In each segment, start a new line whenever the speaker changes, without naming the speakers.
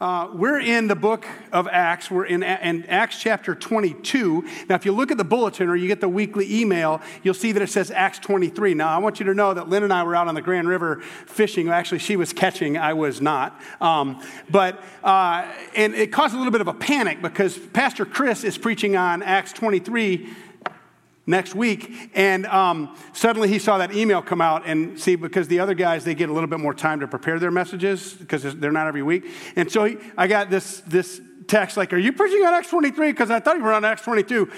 Uh, we're in the book of Acts. We're in, in, Acts chapter 22. Now, if you look at the bulletin or you get the weekly email, you'll see that it says Acts 23. Now, I want you to know that Lynn and I were out on the Grand River fishing. Actually, she was catching, I was not. Um, but, uh, and it caused a little bit of a panic because Pastor Chris is preaching on Acts 23 next week. And um, suddenly he saw that email come out and see, because the other guys, they get a little bit more time to prepare their messages because they're not every week. And so he, I got this, this text like, Are you preaching on Acts 23? Because I thought you were on Acts 22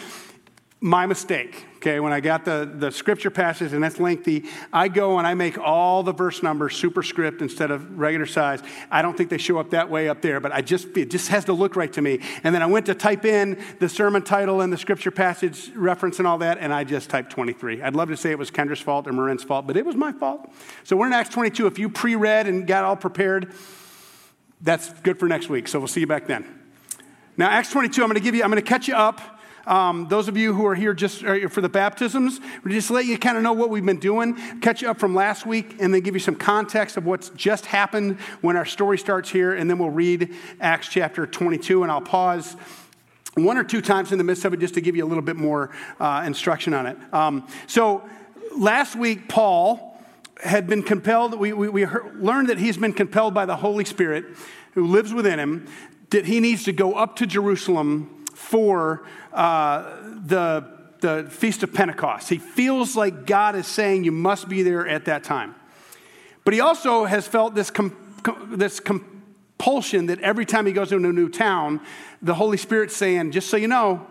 my mistake. Okay, when I got the, the scripture passage, and that's lengthy, I go and I make all the verse numbers superscript instead of regular size. I don't think they show up that way up there, but I just it just has to look right to me. And then I went to type in the sermon title and the scripture passage reference and all that, and I just typed 23. I'd love to say it was Kendra's fault or Marin's fault, but it was my fault. So we're in Acts 22. If you pre-read and got all prepared, that's good for next week. So we'll see you back then. Now, Acts 22, I'm going to give you, I'm going to catch you up um, those of you who are here just uh, for the baptisms, we just let you kind of know what we've been doing, catch you up from last week, and then give you some context of what's just happened when our story starts here, and then we'll read Acts chapter 22, and I'll pause one or two times in the midst of it just to give you a little bit more uh, instruction on it. Um, so last week, Paul had been compelled, we, we, we heard, learned that he's been compelled by the Holy Spirit who lives within him, that he needs to go up to Jerusalem for uh, the, the Feast of Pentecost. He feels like God is saying you must be there at that time. But he also has felt this, com- this compulsion that every time he goes into a new town, the Holy Spirit's saying, just so you know,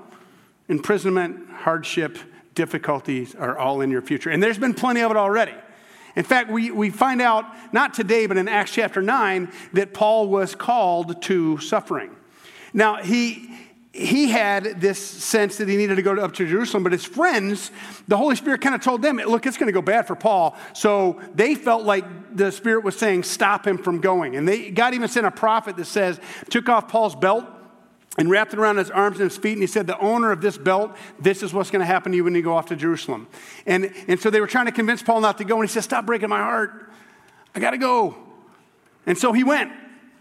imprisonment, hardship, difficulties are all in your future. And there's been plenty of it already. In fact, we, we find out, not today, but in Acts chapter 9, that Paul was called to suffering. Now, he, he had this sense that he needed to go up to Jerusalem, but his friends, the Holy Spirit kind of told them, look, it's going to go bad for Paul. So they felt like the Spirit was saying, stop him from going. And they, God even sent a prophet that says, took off Paul's belt and wrapped it around his arms and his feet. And he said, the owner of this belt, this is what's going to happen to you when you go off to Jerusalem. And, and so they were trying to convince Paul not to go. And he said, stop breaking my heart. I got to go. And so he went.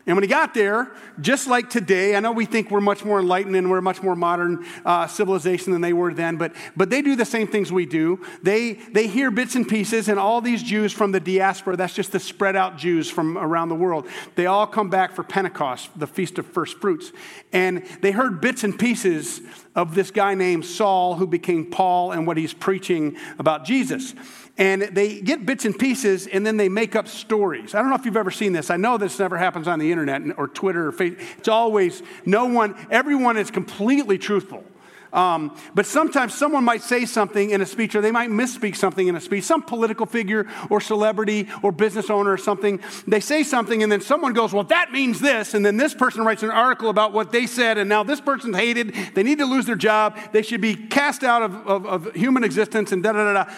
And when he got there, just like today, I know we think we're much more enlightened and we're a much more modern uh, civilization than they were then, but, but they do the same things we do. They, they hear bits and pieces, and all these Jews from the diaspora, that's just the spread out Jews from around the world, they all come back for Pentecost, the Feast of First Fruits. And they heard bits and pieces of this guy named Saul who became Paul and what he's preaching about Jesus and they get bits and pieces and then they make up stories. I don't know if you've ever seen this. I know this never happens on the internet or Twitter or Facebook. It's always no one, everyone is completely truthful. Um, but sometimes someone might say something in a speech or they might misspeak something in a speech, some political figure or celebrity or business owner or something. They say something and then someone goes, Well, that means this. And then this person writes an article about what they said and now this person's hated. They need to lose their job. They should be cast out of, of, of human existence and da da da da.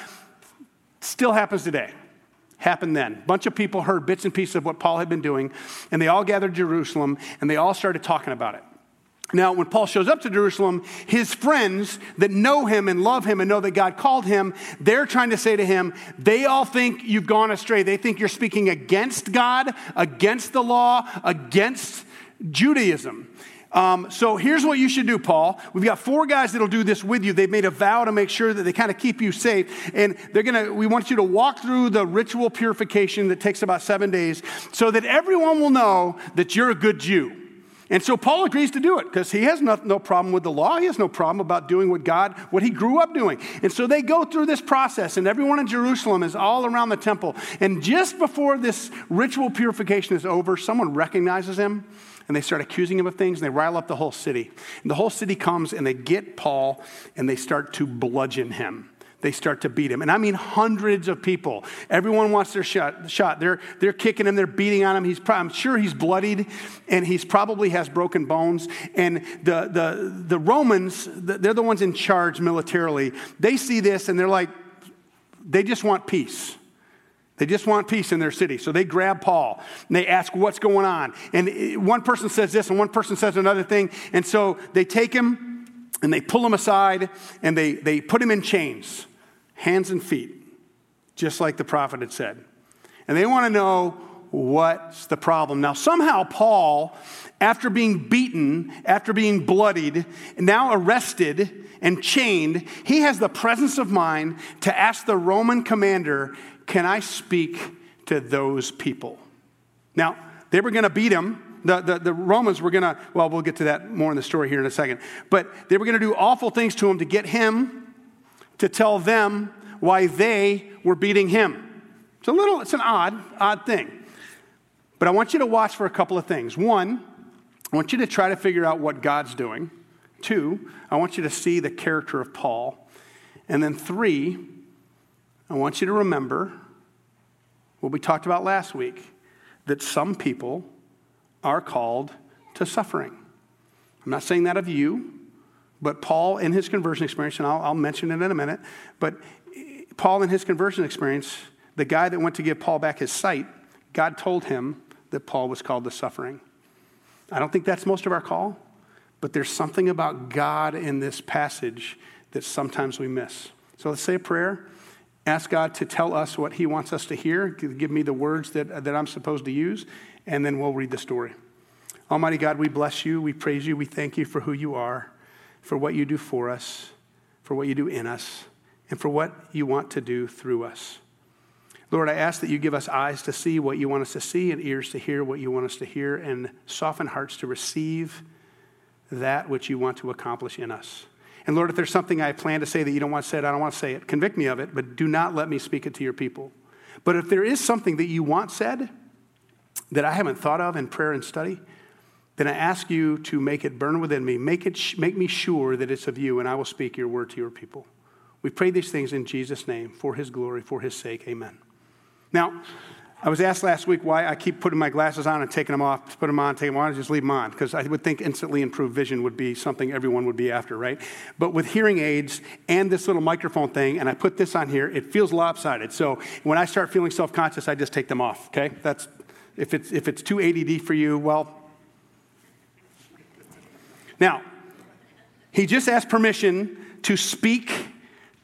Still happens today. Happened then. A bunch of people heard bits and pieces of what Paul had been doing, and they all gathered Jerusalem, and they all started talking about it. Now, when Paul shows up to Jerusalem, his friends that know him and love him and know that God called him, they're trying to say to him, they all think you've gone astray. They think you're speaking against God, against the law, against Judaism. Um, so here's what you should do, Paul. We've got four guys that'll do this with you. They've made a vow to make sure that they kind of keep you safe. And they're to, we want you to walk through the ritual purification that takes about seven days so that everyone will know that you're a good Jew. And so Paul agrees to do it because he has no, no, problem with the law. He has no problem about doing what God, what he grew up doing. And so they go through this process, and everyone in Jerusalem is all around the temple. And just before this ritual purification is over, someone recognizes him and they start accusing him of things and they rile up the whole city. And the whole city comes and they get Paul and they start to bludgeon him. They start to beat him. And I mean hundreds of people. Everyone wants their shot. shot. They're, they're kicking him, they're beating on him. He's, I'm sure he's bloodied and he's probably has broken bones. And the, the, the Romans, they're the ones in charge militarily. They see this and they're like, they just want peace. They just want peace in their city. So they grab Paul and they ask what's going on. And eh, one person says this and one person says another thing. And so they take him and they pull him aside and they, they put him in chains, hands and feet, just like the prophet had said. And they want to know what's the problem? Now, somehow, Paul, after being beaten, after being bloodied, now arrested and chained, he has the presence of mind to ask the Roman commander, Can I speak to those people? Now, they were going to beat him. The, the, the, Romans were going to, well, we'll get to that more in the story here in a second. But they were going to do awful things to him to get him to tell them why they were beating him. It's a little, it's an odd, odd thing. But I want you to watch for a couple of things. One, I want you to try to figure out what God's doing. Two, I want you to see the character of Paul. And then three, I want you to remember what we talked about last week that some people are called to suffering. I'm not saying that of you, but Paul, in his conversion experience, and I'll, I'll mention it in a minute, but eh, Paul, in his conversion experience, the guy that went to give Paul back his sight, God told him that Paul was called to suffering. I don't think that's most of our call, but there's something about God in this passage that sometimes we miss. So let's say a prayer. Ask God to tell us what He wants us to hear, give me the words that, that I'm supposed to use, and then we'll read the story. Almighty God, we bless you, we praise you, we thank you for who you are, for what you do for us, for what you do in us, and for what you want to do through us. Lord, I ask that you give us eyes to see what you want us to see and ears to hear what you want us to hear and soften hearts to receive that which you want to accomplish in us. And Lord, if there's something I plan to say that you don't want said, I don't want to say it. Convict me of it, but do not let me speak it to your people. But if there is something that you want said that I haven't thought of in prayer and study, then I ask you to make it burn within me. Make, it, make me sure that it's of you, and I will speak your word to your people. We pray these things in Jesus' name, for his glory, for his sake. Amen. Now, I was asked last week why I keep putting my glasses on and taking them off, put them on, take them and just leave them on, because I would think instantly improved vision would be something everyone would be after, right? But with hearing aids and this little microphone thing, and I put this on here, it feels lopsided. So when I start feeling self conscious, I just take them off, okay? That's, if it's, if it's too ADD for you, well. Now, he just asked permission to speak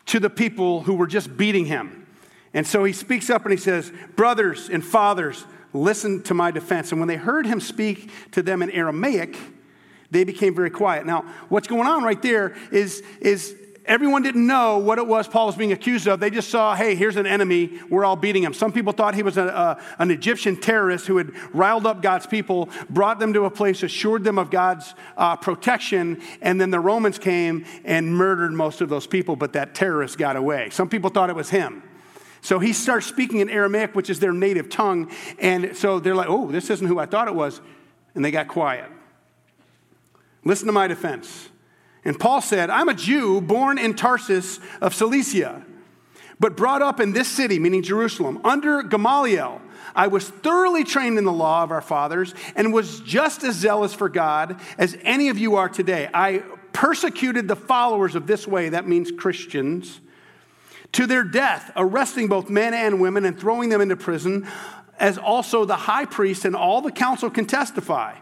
to the people who were just beating him. And so he speaks up and he says, Brothers and fathers, listen to my defense. And when they heard him speak to them in Aramaic, they became very quiet. Now, what's going on right there is, is everyone didn't know what it was Paul was being accused of. They just saw, hey, here's an enemy. We're all beating him. Some people thought he was a, an Egyptian terrorist who had riled up God's people, brought them to a place, assured them of God's uh, protection, and then the Romans came and murdered most of those people, but that terrorist got away. Some people thought it was him. So he starts speaking in Aramaic, which is their native tongue. And so they're like, oh, this isn't who I thought it was. And they got quiet. Listen to my defense. And Paul said, I'm a Jew born in Tarsus of Cilicia, but brought up in this city, meaning Jerusalem, under Gamaliel. I was thoroughly trained in the law of our fathers and was just as zealous for God as any of you are today. I persecuted the followers of this way, that means Christians to their death, arresting both men and women and throwing them into prison, as also the high priest and all the council can testify.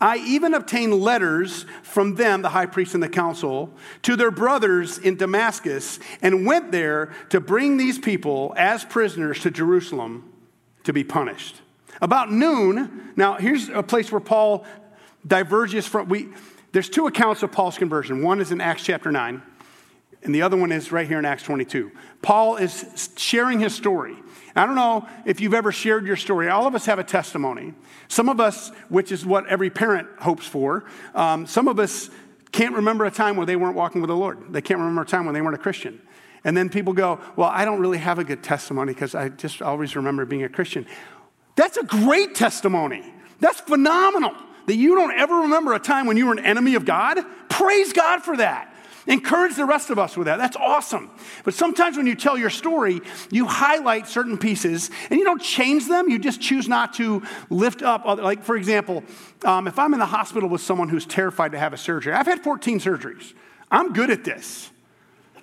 I even obtained letters from them, the high priest and the council, to their brothers in Damascus, and went there to bring these people as prisoners to Jerusalem to be punished. About noon, now here's a place where Paul diverges from. We, there's two accounts of Paul's conversion. One is in Acts chapter 9, and the other one is right here in Acts 22. Paul is sharing his story. I don't know if you've ever shared your story. All of us have a testimony. Some of us, which is what every parent hopes for, um, some of us can't remember a time where they weren't walking with the Lord. They can't remember a time when they weren't a Christian. And then people go, Well, I don't really have a good testimony because I just always remember being a Christian. That's a great testimony. That's phenomenal that you don't ever remember a time when you were an enemy of God. Praise God for that. Encourage the rest of us with that. That's awesome. But sometimes when you tell your story, you highlight certain pieces and you don't change them. You just choose not to lift up. Other, like, for example, um, if I'm in the hospital with someone who's terrified to have a surgery, I've had 14 surgeries. I'm good at this.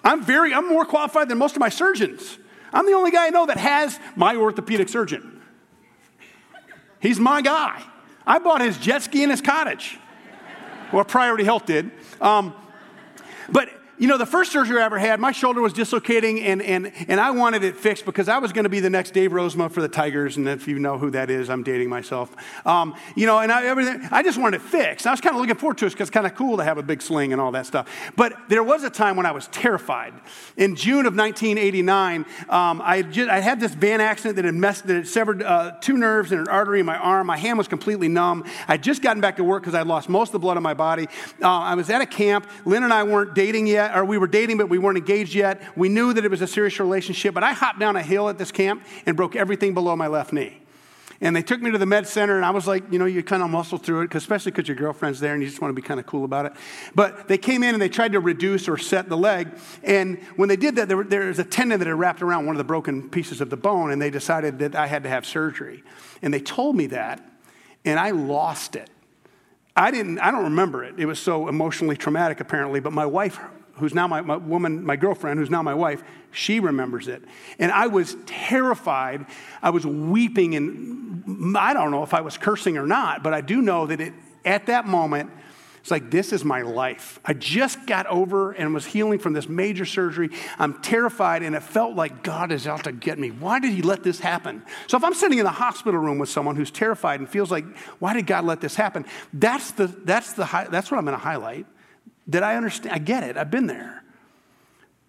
I'm very, I'm more qualified than most of my surgeons. I'm the only guy I know that has my orthopedic surgeon. He's my guy. I bought his jet ski in his cottage. Well, Priority Health did. Um, but you know, the first surgery I ever had, my shoulder was dislocating, and, and, and I wanted it fixed because I was going to be the next Dave Rozema for the Tigers. And if you know who that is, I'm dating myself. Um, you know, and I, everything, I just wanted it fixed. I was kind of looking forward to it because it's kind of cool to have a big sling and all that stuff. But there was a time when I was terrified. In June of 1989, um, I, just, I had this van accident that had messed, that had severed uh, two nerves and an artery in my arm. My hand was completely numb. I'd just gotten back to work because I lost most of the blood in my body. Uh, I was at a camp. Lynn and I weren't dating yet yet, or we were dating, but we weren't engaged yet. We knew that it was a serious relationship, but I hopped down a hill at this camp and broke everything below my left knee. And they took me to the med center, and I was like, you know, you kind of muscle through it, especially because your girlfriend's there and you just want to be kind of cool about it. But they came in and they tried to reduce or set the leg. And when they did that, there, there was a tendon that had wrapped around one of the broken pieces of the bone, and they decided that I had to have surgery. And they told me that, and I lost it. I didn't, I don't remember it. It was so emotionally traumatic, apparently, but my wife who's now my, my, woman, my girlfriend, who's now my wife, she remembers it. And I was terrified. I was weeping, and I don't know if I was cursing or not, but I do know that it, at that moment, it's like, this is my life. I just got over and was healing from this major surgery. I'm terrified, and it felt like God is out to get me. Why did He let this happen? So, if I'm sitting in the hospital room with someone who's terrified and feels like, why did God let this happen? That's, the, that's, the, that's what I'm going to highlight. Did I understand? I get it. I've been there.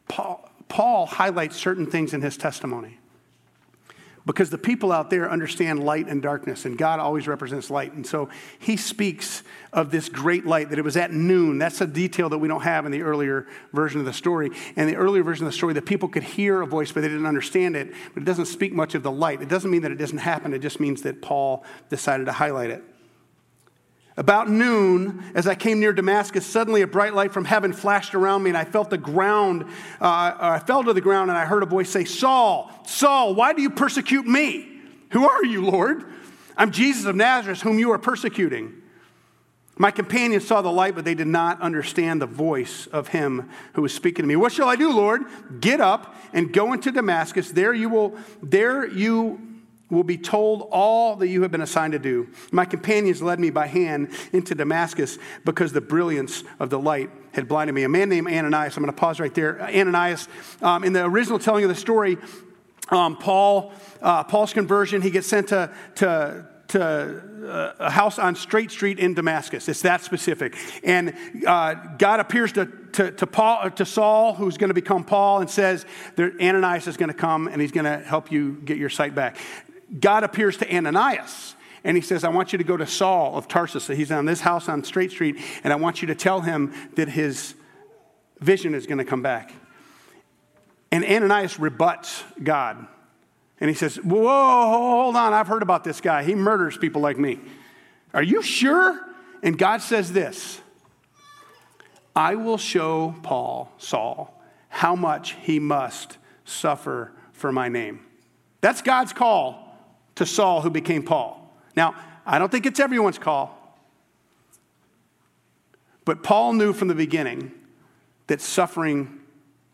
Paul, Paul highlights certain things in his testimony because the people out there understand light and darkness, and God always represents light. And so he speaks of this great light that it was at noon. That's a detail that we don't have in the earlier version of the story. And the earlier version of the story, that people could hear a voice, but they didn't understand it. But it doesn't speak much of the light. It doesn't mean that it doesn't happen, it just means that Paul decided to highlight it. About noon, as I came near Damascus, suddenly a bright light from heaven flashed around me, and I felt the ground, uh, I fell to the ground, and I heard a voice say, Saul, Saul, why do you persecute me? Who are you, Lord? I'm Jesus of Nazareth, whom you are persecuting. My companions saw the light, but they did not understand the voice of him who was speaking to me. What shall I do, Lord? Get up and go into Damascus. There you will, there you will be told all that you have been assigned to do. My companions led me by hand into Damascus because the brilliance of the light had blinded me. A man named Ananias, I'm going to pause right there. Ananias, um, in the original telling of the story, um, Paul, uh, Paul's conversion, he gets sent to, to, to uh, a house on Straight Street in Damascus. It's that specific. And uh, God appears to, to, to, Paul, to Saul, who's going to become Paul, and says, Ananias is going to come and he's going to help you get your sight back. God appears to Ananias and he says, I want you to go to Saul of Tarsus. He's on this house on Straight Street, and I want you to tell him that his vision is going to come back. And Ananias rebuts God. And he says, Whoa, hold on, I've heard about this guy. He murders people like me. Are you sure? And God says this I will show Paul, Saul, how much he must suffer for my name. That's God's call to Saul, who became Paul. Now, I don't think it's everyone's call, but Paul knew from the beginning that suffering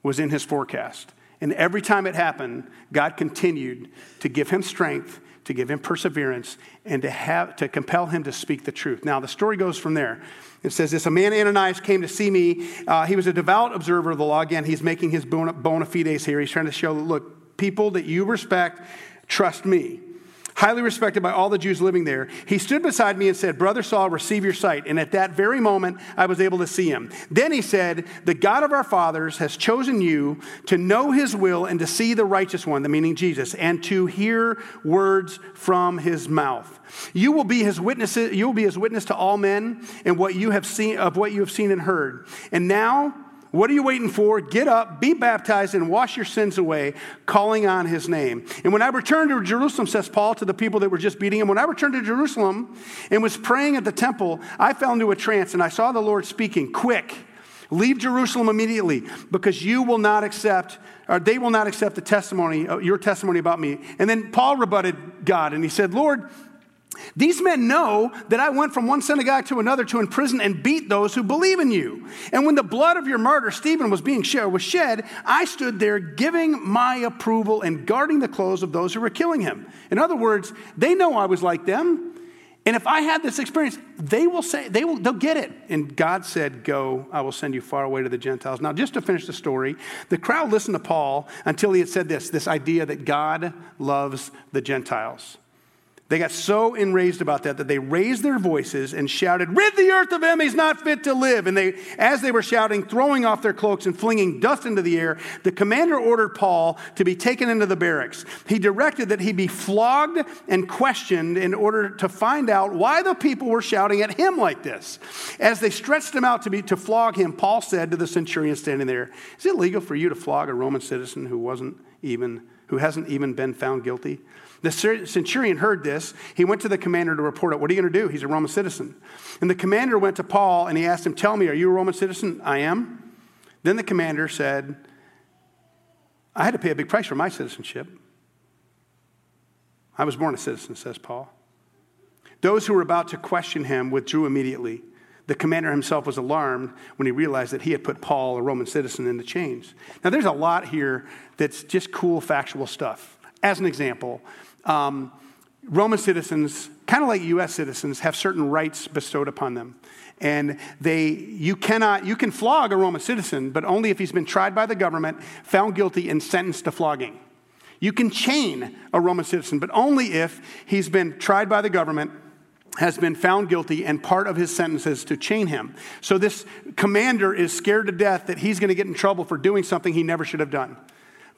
was in his forecast. And every time it happened, God continued to give him strength, to give him perseverance, and to, have, to compel him to speak the truth. Now, the story goes from there. It says this A man, Ananias, came to see me. Uh, he was a devout observer of the law. Again, he's making his bona fides here. He's trying to show, look, people that you respect, trust me highly respected by all the Jews living there, he stood beside me and said, Brother Saul, receive your sight. And at that very moment, I was able to see him. Then he said, The God of our fathers has chosen you to know his will and to see the righteous one, the meaning Jesus, and to hear words from his mouth. You will be his witnesses, you will be his witness to all men and what you have seen of what you have seen and heard. And now what are you waiting for? Get up, be baptized, and wash your sins away, calling on his name. And when I returned to Jerusalem, says Paul to the people that were just beating him, when I returned to Jerusalem and was praying at the temple, I fell into a trance and I saw the Lord speaking, Quick, leave Jerusalem immediately, because you will not accept, or they will not accept the testimony, uh, your testimony about me. And then Paul rebutted God and he said, Lord, these men know that I went from one synagogue to another to imprison and beat those who believe in you. And when the blood of your martyr Stephen was being shed, was shed, I stood there giving my approval and guarding the clothes of those who were killing him. In other words, they know I was like them, And if I had this experience, they will say, they will, they'll get it. And God said, Go, I will send you far away to the Gentiles. Now, just to finish the story, the crowd listened to Paul until he had said this this idea that God loves the Gentiles. They got so enraged about that that they raised their voices and shouted, Rid the earth of him, he's not fit to live. And they, as they were shouting, throwing off their cloaks and flinging dust into the air, the commander ordered Paul to be taken into the barracks. He directed that he be flogged and questioned in order to find out why the people were shouting at him like this. As they stretched him out to, be, to flog him, Paul said to the centurion standing there, Is it legal for you to flog a Roman citizen who wasn't even, who hasn't even been found guilty? The centurion heard this. He went to the commander to report it. What are you going to do? He's a Roman citizen. And the commander went to Paul and he asked him, Tell me, are you a Roman citizen? I am. Then the commander said, I had to pay a big price for my citizenship. I was born a citizen, says Paul. Those who were about to question him withdrew immediately. The commander himself was alarmed when he realized that he had put Paul, a Roman citizen, into chains. Now, there's a lot here that's just cool, factual stuff. As an example, um, Roman citizens, kind of like US citizens, have certain rights bestowed upon them. And they, you cannot, you can flog a Roman citizen, but only if he's been tried by the government, found guilty, and sentenced to flogging. You can chain a Roman citizen, but only if he's been tried by the government, has been found guilty, and part of his sentence is to chain him. So this commander is scared to death that he's going to get in trouble for doing something he never should have done.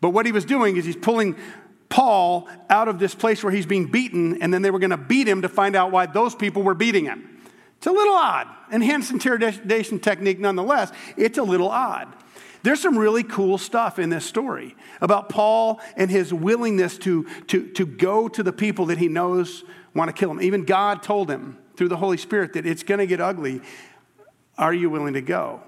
But what he was doing is he's pulling Paul out of this place where he's being beaten, and then they were going to beat him to find out why those people were beating him. It's a little odd. Enhanced interrogation technique, nonetheless, it's a little odd. There's some really cool stuff in this story about Paul and his willingness to, to, to go to the people that he knows want to kill him. Even God told him through the Holy Spirit that it's going to get ugly. Are you willing to go?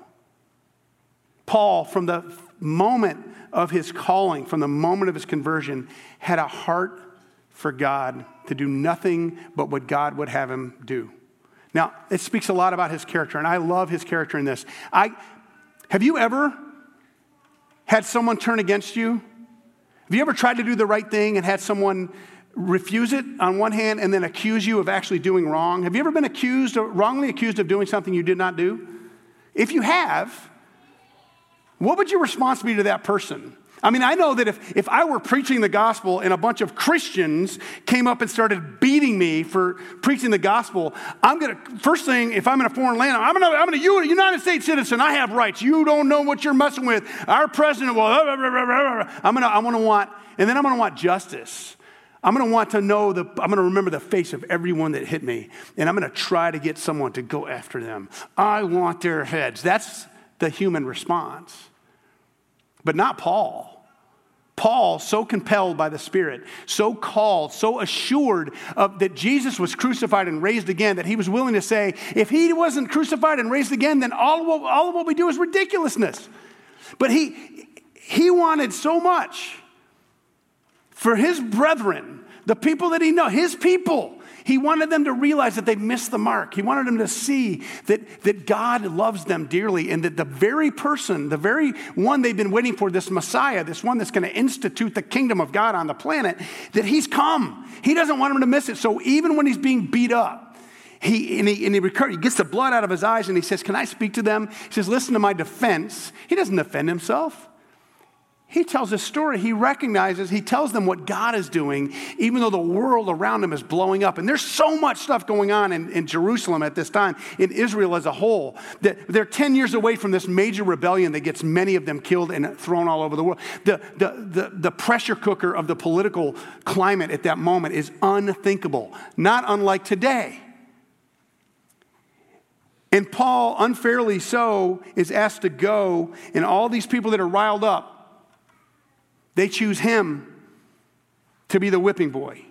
Paul, from the moment of his calling, from the moment of his conversion, had a heart for God to do nothing but what God would have him do. Now, it speaks a lot about his character, and I love his character in this. I, have you ever had someone turn against you? Have you ever tried to do the right thing and had someone refuse it on one hand and then accuse you of actually doing wrong? Have you ever been accused or wrongly accused of doing something you did not do? If you have, what would your response be to that person? I mean, I know that if, if I were preaching the gospel and a bunch of Christians came up and started beating me for preaching the gospel, I'm to, first thing, if I'm in a foreign land, I'm to, I'm to, you, United States citizen, I have rights. You don't know what you're messing with. Our president will, I'm going to, I want and then I'm to want justice. I'm going to want to know the, I'm going to remember the face of everyone that hit me, and I'm going to try to get someone to go after them. I want their heads. That's, the human response. But not Paul. Paul, so compelled by the Spirit, so called, so assured of that Jesus was crucified and raised again, that he was willing to say, if he wasn't crucified and raised again, then all all of what we do is ridiculousness. But he, he wanted so much for his brethren, the people that he know, his people, he wanted them to realize that they missed the mark. He wanted them to see that, that God loves them dearly and that the very person, the very one they've been waiting for, this Messiah, this one that's going to institute the kingdom of God on the planet, that he's come. He doesn't want them to miss it. So even when he's being beat up, he, and, he, and he, recur, he gets the blood out of his eyes and he says, Can I speak to them? He says, Listen to my defense. He doesn't defend himself. He tells a story. He recognizes, he tells them what God is doing, even though the world around him is blowing up. And there's so much stuff going on in, in Jerusalem at this time, in Israel as a whole, that they're 10 years away from this major rebellion that gets many of them killed and thrown all over the world. The, the, the, the pressure cooker of the political climate at that moment is unthinkable, not unlike today. And Paul, unfairly so, is asked to go, and all these people that are riled up, they choose him to be the whipping boy.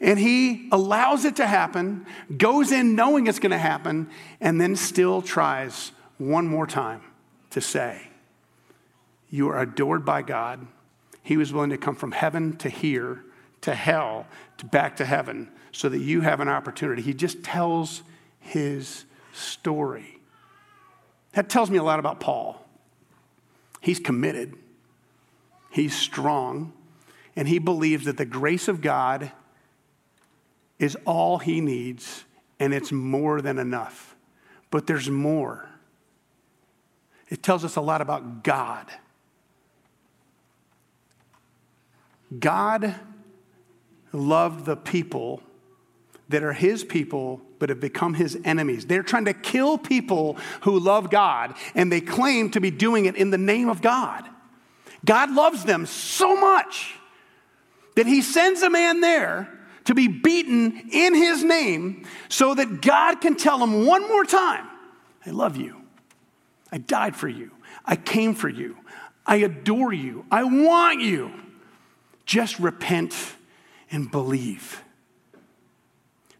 And he allows it to happen, goes in knowing it's going to happen, and then still tries one more time to say, You are adored by God. He was willing to come from heaven to here, to hell, to back to heaven, so that you have an opportunity. He just tells his story. That tells me a lot about Paul. He's committed. He's strong, and he believes that the grace of God is all he needs, and it's more than enough. But there's more. It tells us a lot about God. God loved the people that are his people but have become his enemies. They're trying to kill people who love God, and they claim to be doing it in the name of God. God loves them so much that he sends a man there to be beaten in his name so that God can tell him one more time, I love you. I died for you. I came for you. I adore you. I want you. Just repent and believe.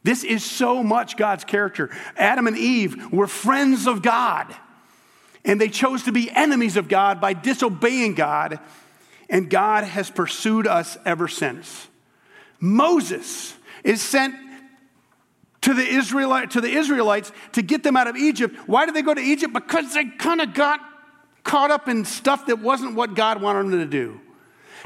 This is so much God's character. Adam and Eve were friends of God, and they chose to be enemies of God by disobeying God, and God has pursued us ever since. Moses is sent to the, Israelite, to the Israelites to get them out of Egypt. Why did they go to Egypt? Because they kind of got caught up in stuff that wasn't what God wanted them to do.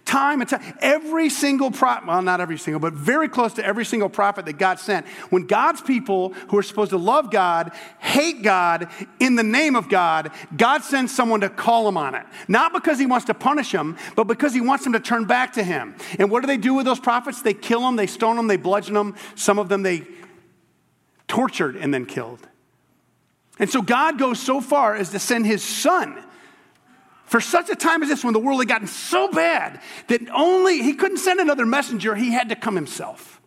Time and time, every single prophet, well, not every single, but very close to every single prophet that God sent, when God's people who are supposed to love God hate God in the name of God, God sends someone to call them on it. Not because he wants to punish them, but because he wants them to turn back to him. And what do they do with those prophets? They kill them, they stone them, they bludgeon them. Some of them they tortured and then killed. And so God goes so far as to send his son for such a time as this, when the world had gotten so bad that only he couldn't send another messenger, he had to come himself.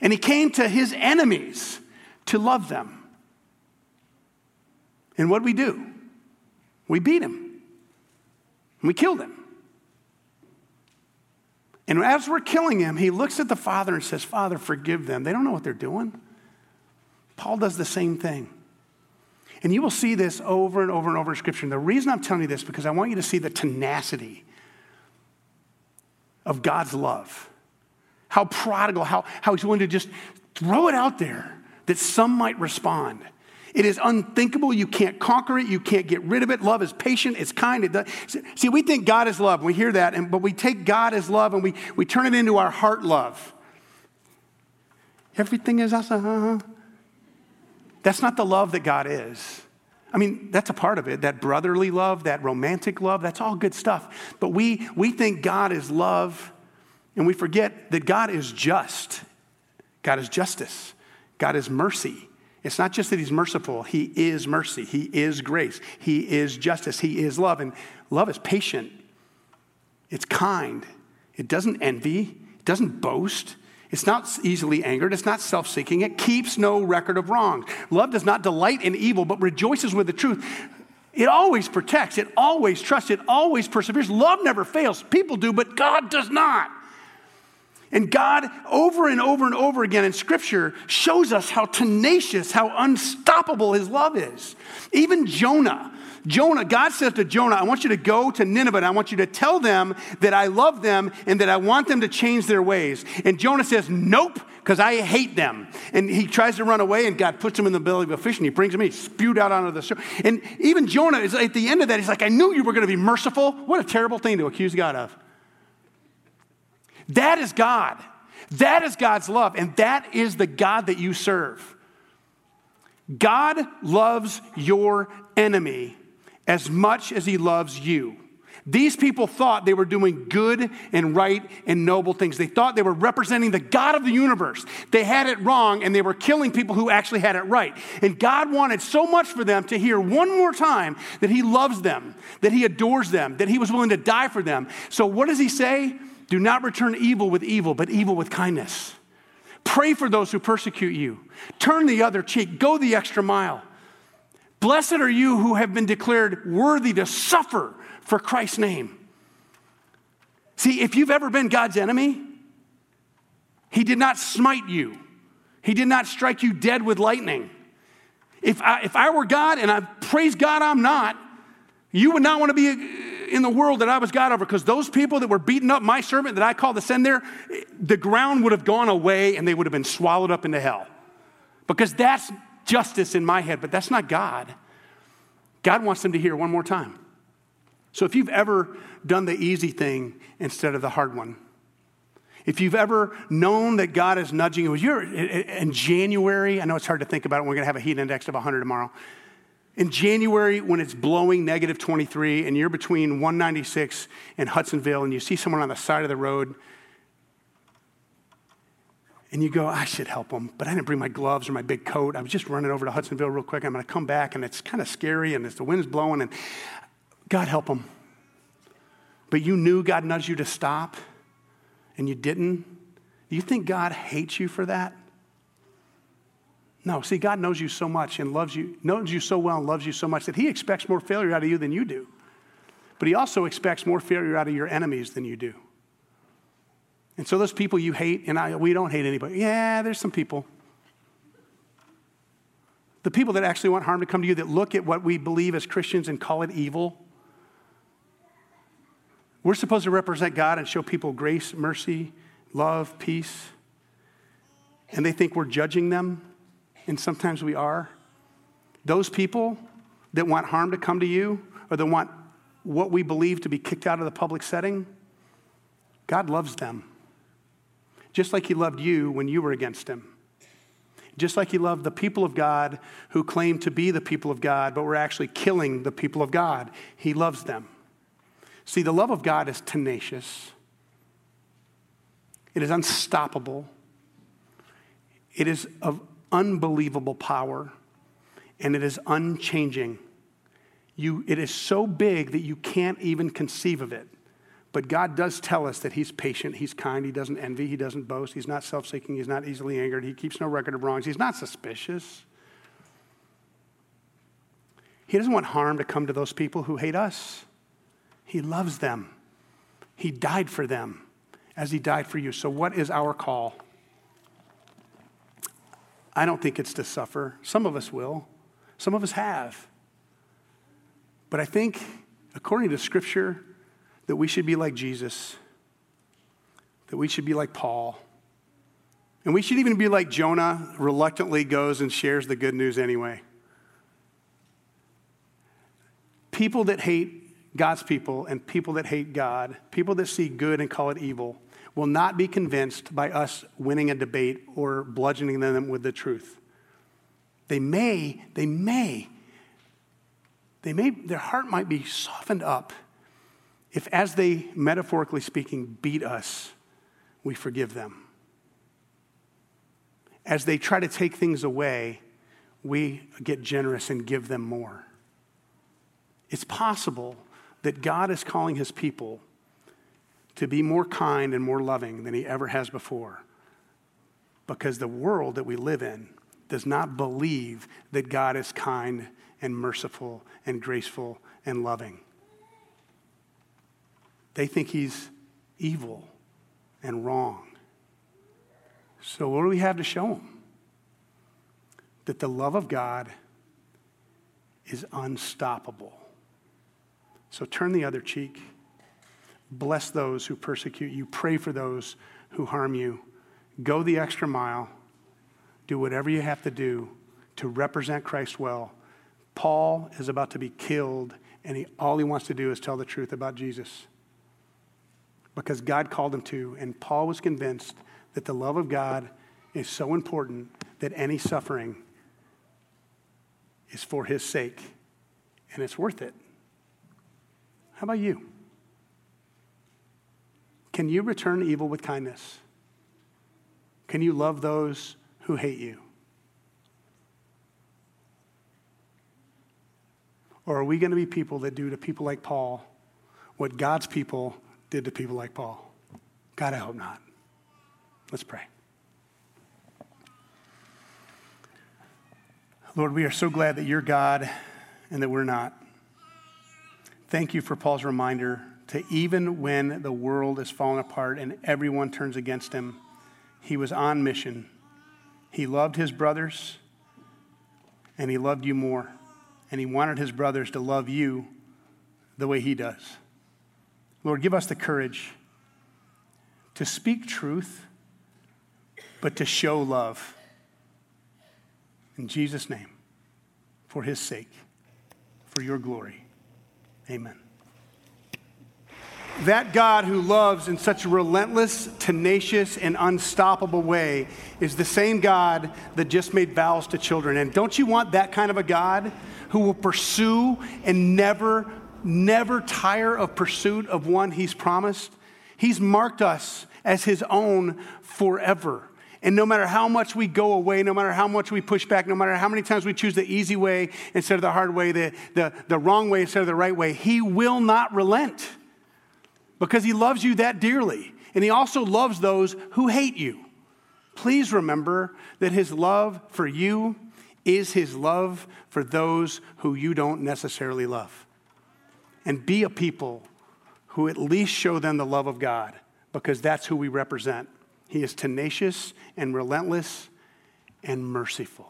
And he came to his enemies to love them. And what did we do? We beat him. We killed him. And as we're killing him, he looks at the Father and says, Father, forgive them. They don't know what they're doing. Paul does the same thing. And you will see this over and over and over in Scripture. And the reason I'm telling you this is because I want you to see the tenacity of God's love. How prodigal, how, how he's willing to just throw it out there that some might respond. It is unthinkable. You can't conquer it. You can't get rid of it. Love is patient. It's kind. It does. See, we think God is love. We hear that, and, but we take God as love and we, we turn it into our heart love. Everything is awesome. That's not the love that God is. I mean, that's a part of it, that brotherly love, that romantic love, that's all good stuff. But we, we think God is love, and we forget that God is just. God is justice. God is mercy. It's not just that He's merciful, He is mercy. He is grace. He is justice. He is love. And love is patient, it's kind. It doesn't envy, it doesn't boast, it's not easily angered. It's not self seeking. It keeps no record of wrongs. Love does not delight in evil, but rejoices with the truth. It always protects. It always trusts. It always perseveres. Love never fails. People do, but God does not. And God, over and over and over again in Scripture, shows us how tenacious, how unstoppable His love is. Even Jonah, Jonah, God says to Jonah, I want you to go to Nineveh and I want you to tell them that I love them and that I want them to change their ways. And Jonah says, Nope, because I hate them. And he tries to run away and God puts him in the belly of a fish and he brings him in, spewed out onto the shore. And even Jonah is at the end of that, he's like, I knew you were going to be merciful. What a terrible thing to accuse God of. That is God. That is God's love. And that is the God that you serve. God loves your enemy as much as he loves you. These people thought they were doing good and right and noble things. They thought they were representing the God of the universe. They had it wrong and they were killing people who actually had it right. And God wanted so much for them to hear one more time that He loves them, that He adores them, that He was willing to die for them. So, what does He say? Do not return evil with evil, but evil with kindness. Pray for those who persecute you. Turn the other cheek. Go the extra mile. Blessed are you who have been declared worthy to suffer for Christ's name. See, if you've ever been God's enemy, He did not smite you, He did not strike you dead with lightning. If I, if I were God, and I praise God I'm not, you would not want to be in the world that I was God over because those people that were beating up my servant that I called to send there, the ground would have gone away and they would have been swallowed up into hell. Because that's justice in my head, but that's not God. God wants them to hear one more time. So if you've ever done the easy thing instead of the hard one, If you've ever known that God is nudging you, you're in January, I know it's hard to think about it, we're going to have a heat index of 100 tomorrow. In January, when it's blowing negative 23 and you're between 196 and Hudsonville and you see someone on the side of the road and you go, I should help them, but I didn't bring my gloves or my big coat. I was just running over to Hudsonville real quick. I'm going to come back and it's kind of scary and the wind's blowing and God help them. But you knew God nudged you to stop and you didn't. Do you think God hates you for that? No, see, God knows you so much and loves you, knows you so well and loves you so much that He expects more failure out of you than you do. But He also expects more failure out of your enemies than you do. And so those people you hate, and I, we don't hate anybody. Yeah, there's some people. The people that actually want harm to come to you, that look at what we believe as Christians and call it evil. We're supposed to represent God and show people grace, mercy, love, peace. And they think we're judging them and sometimes we are, those people that want harm to come to you or that want what we believe to be kicked out of the public setting, God loves them. Just like He loved you when you were against Him. Just like He loved the people of God who claim to be the people of God, but were actually killing the people of God. He loves them. See, the love of God is tenacious, it is unstoppable, it is of unbelievable power, and it is unchanging. You, it is so big that you can't even conceive of it. But God does tell us that He's patient, He's kind, He doesn't envy, He doesn't boast, He's not self seeking, He's not easily angered, He keeps no record of wrongs, He's not suspicious. He doesn't want harm to come to those people who hate us. He loves them. He died for them as He died for you. So, what is our call? I don't think it's to suffer. Some of us will, some of us have. But I think, according to Scripture, that we should be like Jesus, that we should be like Paul. And we should even be like Jonah, reluctantly goes and shares the good news anyway. People that hate God's people and people that hate God, people that see good and call it evil, will not be convinced by us winning a debate or bludgeoning them with the truth. They may, they may, they may, their heart might be softened up if, as they, metaphorically speaking, beat us, we forgive them. As they try to take things away, we get generous and give them more. It's possible that God is calling his people to be more kind and more loving than he ever has before. Because the world that we live in does not believe that God is kind and merciful and graceful and loving. They think he's evil and wrong. So, what do we have to show them? That the love of God is unstoppable. So, turn the other cheek. Bless those who persecute you. Pray for those who harm you. Go the extra mile. Do whatever you have to do to represent Christ well. Paul is about to be killed, and he, all he wants to do is tell the truth about Jesus because God called him to. And Paul was convinced that the love of God is so important that any suffering is for his sake, and it's worth it. How about you? Can you return evil with kindness? Can you love those who hate you? Or are we going to be people that do to people like Paul what God's people did to people like Paul? God, I hope not. Let's pray. Lord, we are so glad that you're God and that we're not. Thank you for Paul's reminder to even when the world is falling apart and everyone turns against him, he was on mission. He loved his brothers and he loved you more. And he wanted his brothers to love you the way he does. Lord, give us the courage to speak truth, but to show love. In Jesus' name, for his sake, for your glory. Amen. That God who loves in such a relentless, tenacious, and unstoppable way is the same God that just made vows to children. And don't you want that kind of a God who will pursue and never, never tire of pursuit of one he's promised? He's marked us as his own forever. And no matter how much we go away, no matter how much we push back, no matter how many times we choose the easy way instead of the hard way, the, the, the wrong way instead of the right way, he will not relent because he loves you that dearly. And he also loves those who hate you. Please remember that his love for you is his love for those who you don't necessarily love. And be a people who at least show them the love of God because that's who we represent. He is tenacious and relentless and merciful.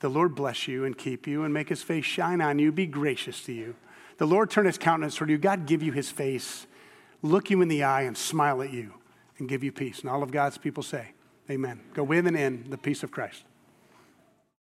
The Lord bless you and keep you and make his face shine on you, be gracious to you. The Lord turn his countenance toward you. God give you his face look you in the eye and smile at you and give you peace. And all of God's people say, Amen. Go with and in the peace of Christ.